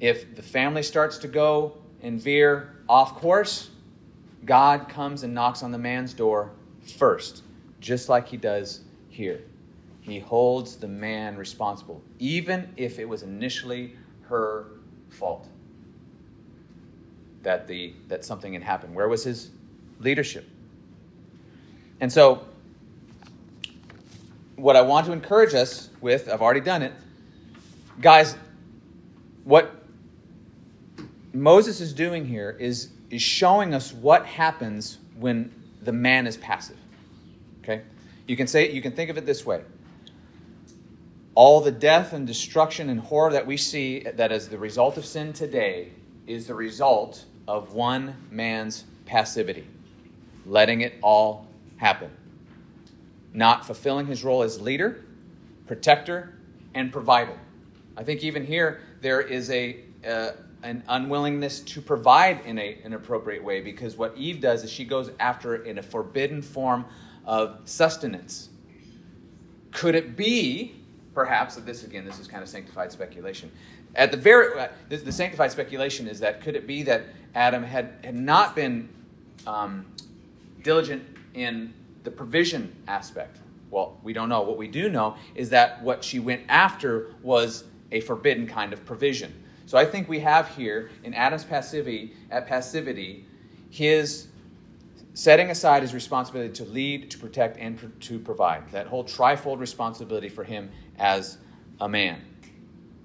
If the family starts to go and veer off course, God comes and knocks on the man's door first, just like he does here he holds the man responsible, even if it was initially her fault that, the, that something had happened. Where was his leadership? And so, what I want to encourage us with, I've already done it, guys, what Moses is doing here is, is showing us what happens when the man is passive. Okay? You can say you can think of it this way. All the death and destruction and horror that we see that is the result of sin today is the result of one man's passivity, letting it all happen. Not fulfilling his role as leader, protector, and provider. I think even here there is a uh, an unwillingness to provide in a, an appropriate way because what Eve does is she goes after it in a forbidden form of sustenance. Could it be, perhaps, that this again, this is kind of sanctified speculation. At the very, uh, the, the sanctified speculation is that could it be that Adam had, had not been um, diligent in the provision aspect? Well, we don't know. What we do know is that what she went after was a forbidden kind of provision. So I think we have here in Adam's passivity, at passivity, his setting aside his responsibility to lead, to protect, and to provide. That whole trifold responsibility for him as a man.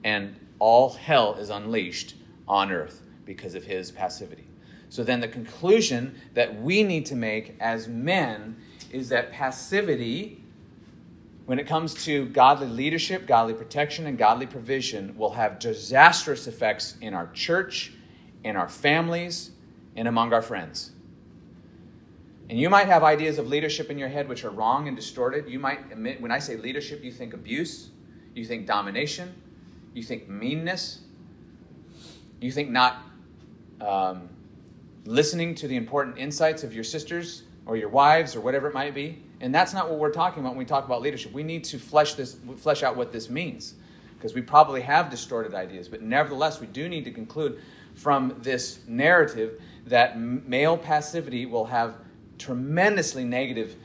And all hell is unleashed on earth because of his passivity. So then the conclusion that we need to make as men is that passivity when it comes to godly leadership, godly protection, and godly provision, will have disastrous effects in our church, in our families, and among our friends. And you might have ideas of leadership in your head which are wrong and distorted. You might admit, when I say leadership, you think abuse, you think domination, you think meanness, you think not um, listening to the important insights of your sisters or your wives or whatever it might be. And that's not what we're talking about when we talk about leadership. We need to flesh this flesh out what this means because we probably have distorted ideas, but nevertheless we do need to conclude from this narrative that male passivity will have tremendously negative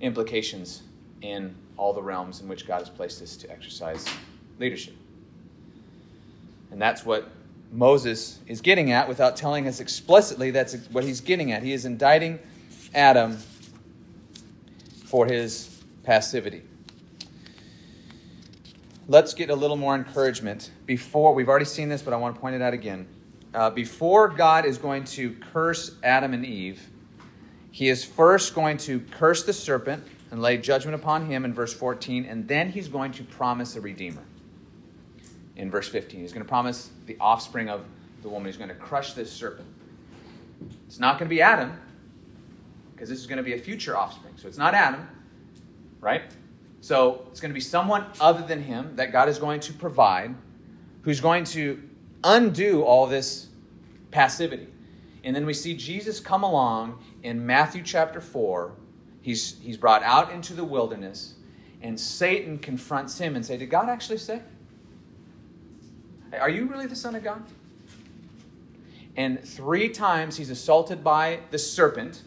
implications in all the realms in which God has placed us to exercise leadership. And that's what Moses is getting at without telling us explicitly that's what he's getting at. He is indicting Adam for his passivity. Let's get a little more encouragement before, we've already seen this, but I want to point it out again. Uh, before God is going to curse Adam and Eve, he is first going to curse the serpent and lay judgment upon him in verse 14, and then he's going to promise a redeemer in verse 15. He's going to promise the offspring of the woman. He's going to crush this serpent. It's not going to be Adam, because this is going to be a future offspring. So it's not Adam, right? So it's going to be someone other than him that God is going to provide, who's going to undo all this passivity. And then we see Jesus come along in Matthew chapter 4. He's, he's brought out into the wilderness, and Satan confronts him and say, Did God actually say? Are you really the Son of God? And three times he's assaulted by the serpent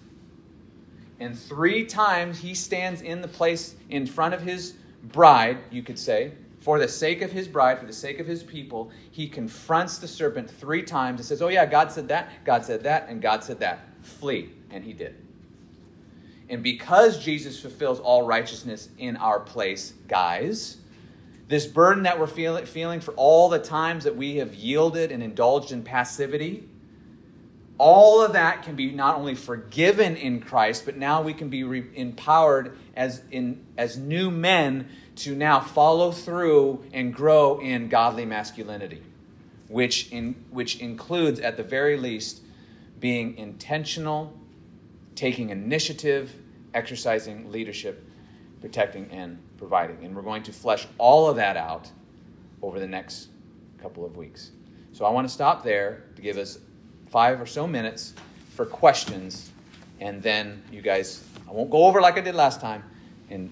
and three times he stands in the place in front of his bride, you could say, for the sake of his bride, for the sake of his people. He confronts the serpent three times and says, Oh, yeah, God said that, God said that, and God said that. Flee. And he did. And because Jesus fulfills all righteousness in our place, guys, this burden that we're feel- feeling for all the times that we have yielded and indulged in passivity, all of that can be not only forgiven in Christ, but now we can be re- empowered as, in, as new men to now follow through and grow in godly masculinity, which, in, which includes, at the very least, being intentional, taking initiative, exercising leadership, protecting, and providing. And we're going to flesh all of that out over the next couple of weeks. So I want to stop there to give us five or so minutes for questions, and then you guys, I won't go over like I did last time, and,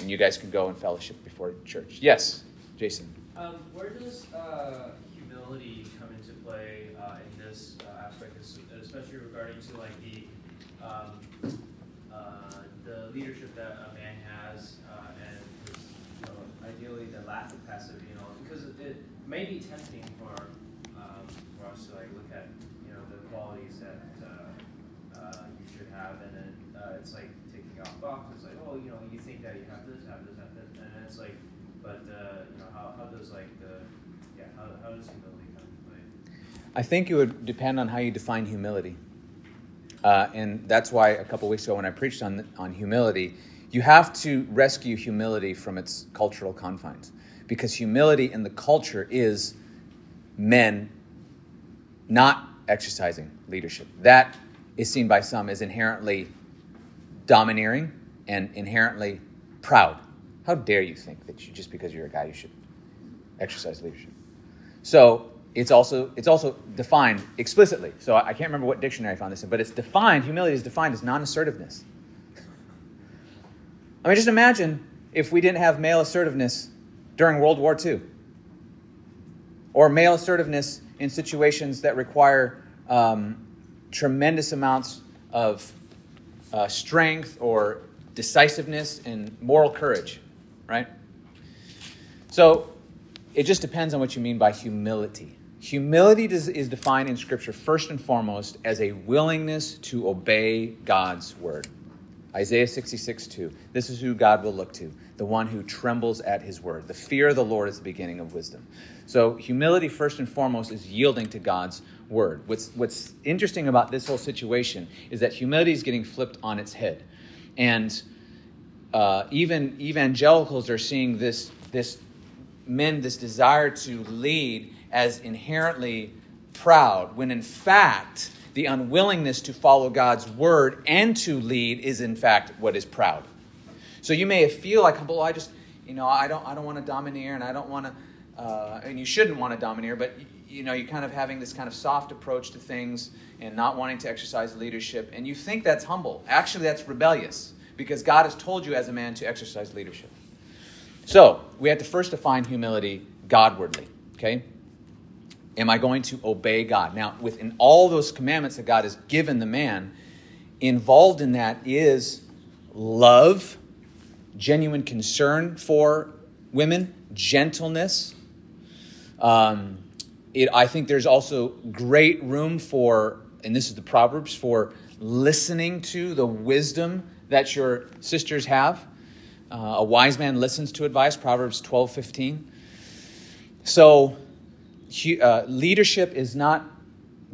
and you guys can go and fellowship before church. Yes, Jason. Um, where does uh, humility come into play uh, in this uh, aspect, especially regarding to like the um, uh, the leadership that a man has, uh, and you know, ideally the lack of passivity and because it may be tempting for um, for us to like look at you know the qualities that uh, you should have, and then it's like ticking off boxes. Like, oh, you know, you think that you have this, have this, have this, and it's like, but uh, you know, how, how does like the yeah, how, how does humility come into play? I think it would depend on how you define humility. Uh, and that's why a couple weeks ago when I preached on, on humility, you have to rescue humility from its cultural confines. Because humility in the culture is men not exercising leadership. That is seen by some as inherently domineering and inherently proud. How dare you think that you, just because you're a guy, you should exercise leadership? So it's also it's also defined explicitly. So I can't remember what dictionary I found this in, but it's defined. Humility is defined as non-assertiveness. I mean, just imagine if we didn't have male assertiveness during World War II, or male assertiveness in situations that require um, tremendous amounts of uh, strength or decisiveness and moral courage, right? So it just depends on what you mean by humility. Humility is defined in Scripture first and foremost as a willingness to obey God's word. Isaiah 66, 2. This is who God will look to, the one who trembles at his word. The fear of the Lord is the beginning of wisdom. So, humility, first and foremost, is yielding to God's word. What's, what's interesting about this whole situation is that humility is getting flipped on its head. And uh, even evangelicals are seeing this, this men, this desire to lead as inherently proud, when in fact, the unwillingness to follow God's word and to lead is in fact what is proud. So you may feel like, well, I just, you know, I don't, I don't want to domineer, and I don't want to, uh, and you shouldn't want to domineer, but you know, you're kind of having this kind of soft approach to things and not wanting to exercise leadership, and you think that's humble. Actually, that's rebellious because God has told you as a man to exercise leadership. So we have to first define humility Godwardly. Okay, Am I going to obey God? Now, within all those commandments that God has given the man, involved in that is love, genuine concern for women, gentleness. Um, it, I think there's also great room for, and this is the Proverbs, for listening to the wisdom that your sisters have. Uh, a wise man listens to advice, Proverbs 12 15. So, uh, leadership is not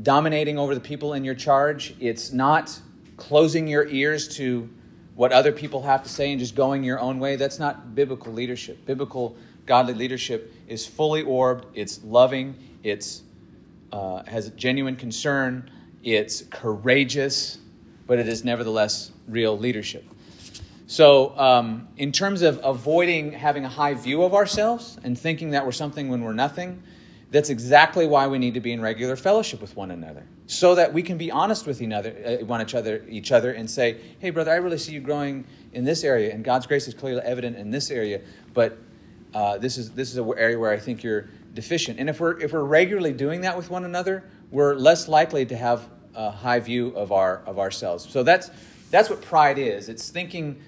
dominating over the people in your charge. It's not closing your ears to what other people have to say and just going your own way. That's not biblical leadership. Biblical, godly leadership is fully orbed, it's loving, it's uh, has genuine concern, it's courageous, but it is nevertheless real leadership. So, um, in terms of avoiding having a high view of ourselves and thinking that we're something when we're nothing, that's exactly why we need to be in regular fellowship with one another, so that we can be honest with another, uh, one each other, each other, and say, "Hey, brother, I really see you growing in this area, and God's grace is clearly evident in this area, but uh, this is this is an area where I think you're deficient." And if we're if we're regularly doing that with one another, we're less likely to have a high view of our of ourselves. So that's that's what pride is. It's thinking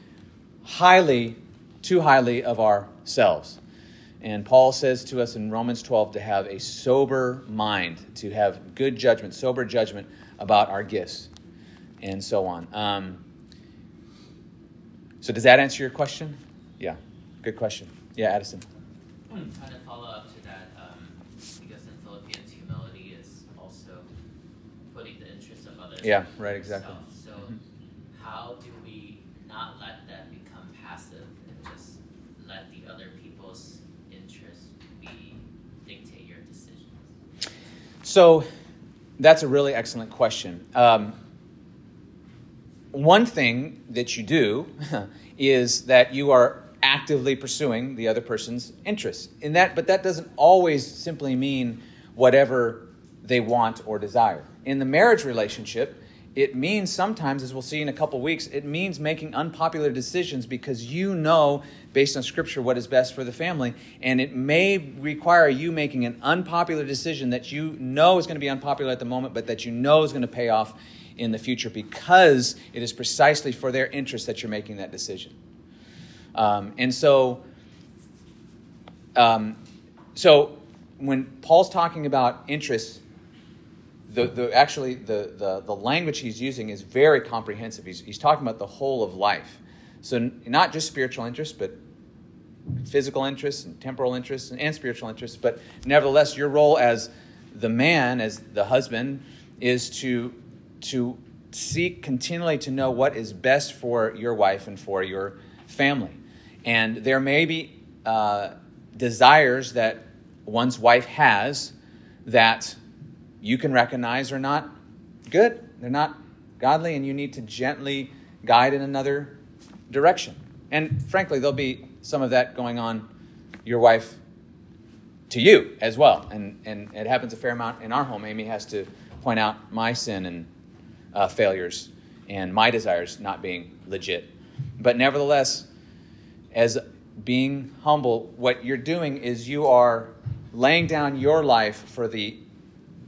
highly, too highly of ourselves. And Paul says to us in Romans 12 to have a sober mind, to have good judgment, sober judgment about our gifts, and so on. Um, so, does that answer your question? Yeah, good question. Yeah, Addison. Of follow up Yeah, right, exactly. So, mm-hmm. how do we not let that become passive and just let the other people's interests be dictate your decisions? So that's a really excellent question. Um, one thing that you do is that you are actively pursuing the other person's interests. In that, but that doesn't always simply mean whatever they want or desire. In the marriage relationship, it means sometimes, as we'll see in a couple weeks, it means making unpopular decisions because you know, based on Scripture, what is best for the family. And it may require you making an unpopular decision that you know is going to be unpopular at the moment, but that you know is going to pay off in the future because it is precisely for their interest that you're making that decision. Um, and so, um, so when Paul's talking about interests, the, the actually the, the, the language he's using is very comprehensive. He's, he's talking about the whole of life. So not just spiritual interests, but physical interests and temporal interests and, and spiritual interests. But nevertheless, your role as the man, as the husband, is to to seek continually to know what is best for your wife and for your family. And there may be uh, desires that one's wife has that you can recognize are not good, they're not godly, and you need to gently guide in another direction. And frankly, there'll be some of that going on your wife to you as well. And, and it happens a fair amount in our home. Amy has to point out my sin and uh, failures and my desires not being legit. But nevertheless, as being humble, what you're doing is you are laying down your life for the,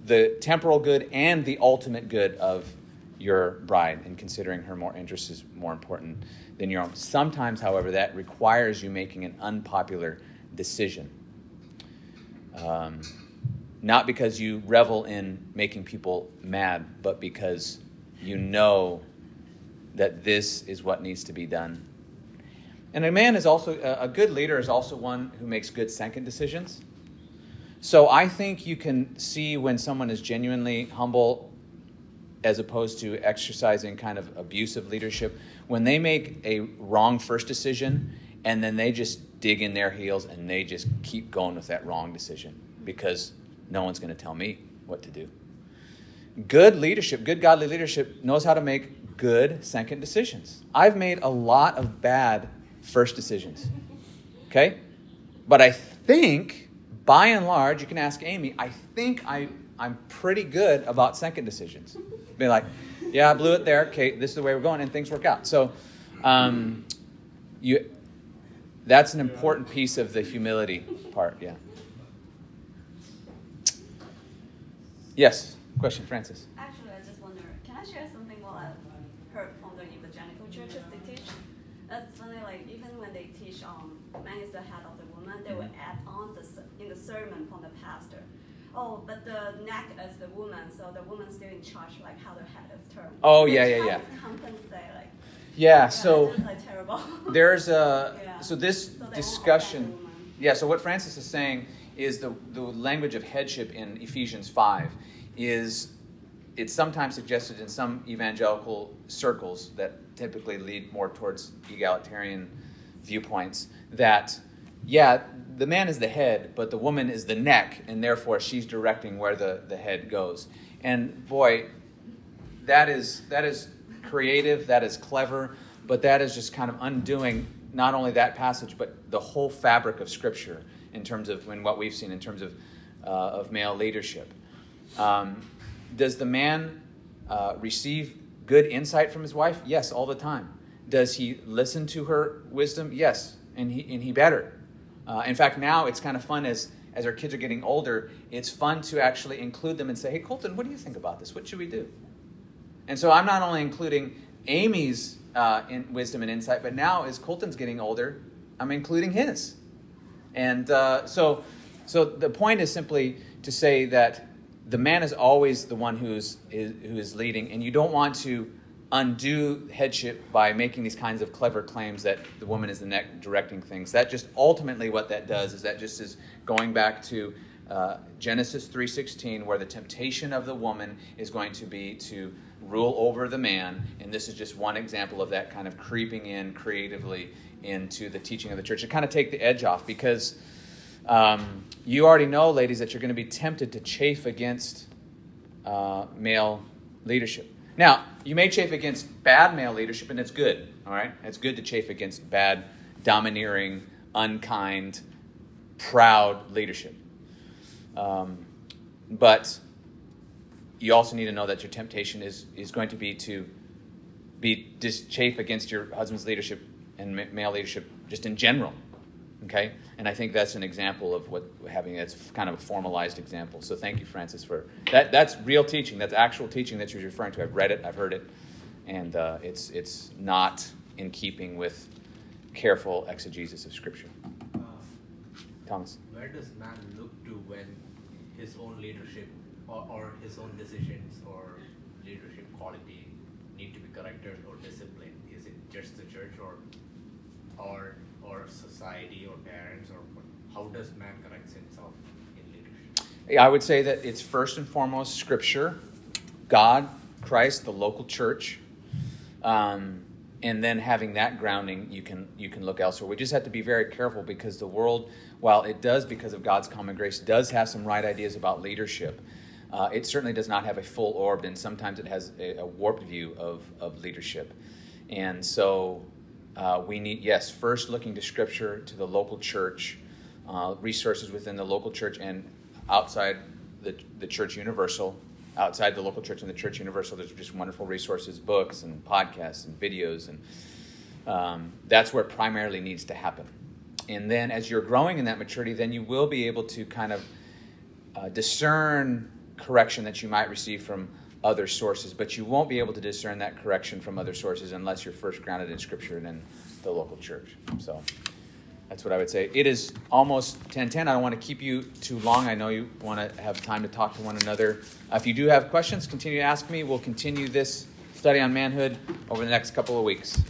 the temporal good and the ultimate good of your bride and considering her more interests is more important than your own. Sometimes, however, that requires you making an unpopular decision. Um, not because you revel in making people mad, but because you know that this is what needs to be done. And a man is also, a good leader is also one who makes good second decisions. So I think you can see when someone is genuinely humble as opposed to exercising kind of abusive leadership. When they make a wrong first decision and then they just dig in their heels and they just keep going with that wrong decision because no one's going to tell me what to do. Good leadership, good godly leadership, knows how to make good second decisions. I've made a lot of bad first decisions. Okay? But I think, by and large, you can ask Amy, I think I, I'm pretty good about second decisions. Be like, yeah, I blew it there. Okay, this is the way we're going, and things work out. So, um, you, that's an important piece of the humility part. Yeah. Yes. Question, Francis. Actually, I just wonder, can I share something what I've heard from the evangelical churches they teach? That's funny, like even when they teach um, man is the head of the woman, they will add on the in the sermon from the pastor. Oh, but the neck is the woman, so the woman's still in charge, like how the head is turned. Oh yeah, yeah, yeah. Compensate, like. Yeah, so like there's a yeah. so this so discussion. Yeah, so what Francis is saying is the the language of headship in Ephesians five is it's sometimes suggested in some evangelical circles that typically lead more towards egalitarian viewpoints that yeah the man is the head but the woman is the neck and therefore she's directing where the, the head goes and boy that is that is creative that is clever but that is just kind of undoing not only that passage but the whole fabric of scripture in terms of in what we've seen in terms of uh, of male leadership um, does the man uh, receive good insight from his wife? Yes, all the time. Does he listen to her wisdom? Yes, and he, and he better. Uh, in fact, now it's kind of fun as, as our kids are getting older, it's fun to actually include them and say, hey, Colton, what do you think about this? What should we do? And so I'm not only including Amy's uh, in wisdom and insight, but now as Colton's getting older, I'm including his. And uh, so, so the point is simply to say that the man is always the one who's is, who is leading, and you don't want to undo headship by making these kinds of clever claims that the woman is the neck directing things. That just ultimately what that does is that just is going back to uh, Genesis 3:16, where the temptation of the woman is going to be to rule over the man, and this is just one example of that kind of creeping in creatively into the teaching of the church to kind of take the edge off because um, you already know, ladies, that you're going to be tempted to chafe against uh, male leadership. Now, you may chafe against bad male leadership, and it's good, all right? It's good to chafe against bad, domineering, unkind, proud leadership. Um, but you also need to know that your temptation is, is going to be to be just chafe against your husband's leadership and male leadership just in general. Okay? And I think that's an example of what having that's kind of a formalized example. So thank you, Francis, for that. That's real teaching. That's actual teaching that you're referring to. I've read it, I've heard it, and uh, it's it's not in keeping with careful exegesis of Scripture. Thomas. Where does man look to when his own leadership or, or his own decisions or leadership quality need to be corrected or disciplined? Is it just the church or or or society or parents or how does man correct himself in leadership? I would say that it's first and foremost scripture. God Christ, the local church, um, and then having that grounding, you can you can look elsewhere. We just have to be very careful because the world, while it does because of God's common grace, does have some right ideas about leadership. Uh, it certainly does not have a full orb and sometimes it has a, a warped view of, of leadership. And so uh, we need, yes, first looking to Scripture, to the local church, uh, resources within the local church and outside the, the church universal. Outside the local church and the church universal, there's just wonderful resources, books and podcasts and videos, and um, that's where primarily needs to happen. And then as you're growing in that maturity, then you will be able to kind of uh, discern correction that you might receive from other sources, but you won't be able to discern that correction from other sources unless you're first grounded in Scripture and in the local church. So that's what I would say. It is almost 1010. I don't want to keep you too long. I know you want to have time to talk to one another. Uh, if you do have questions, continue to ask me. We'll continue this study on manhood over the next couple of weeks.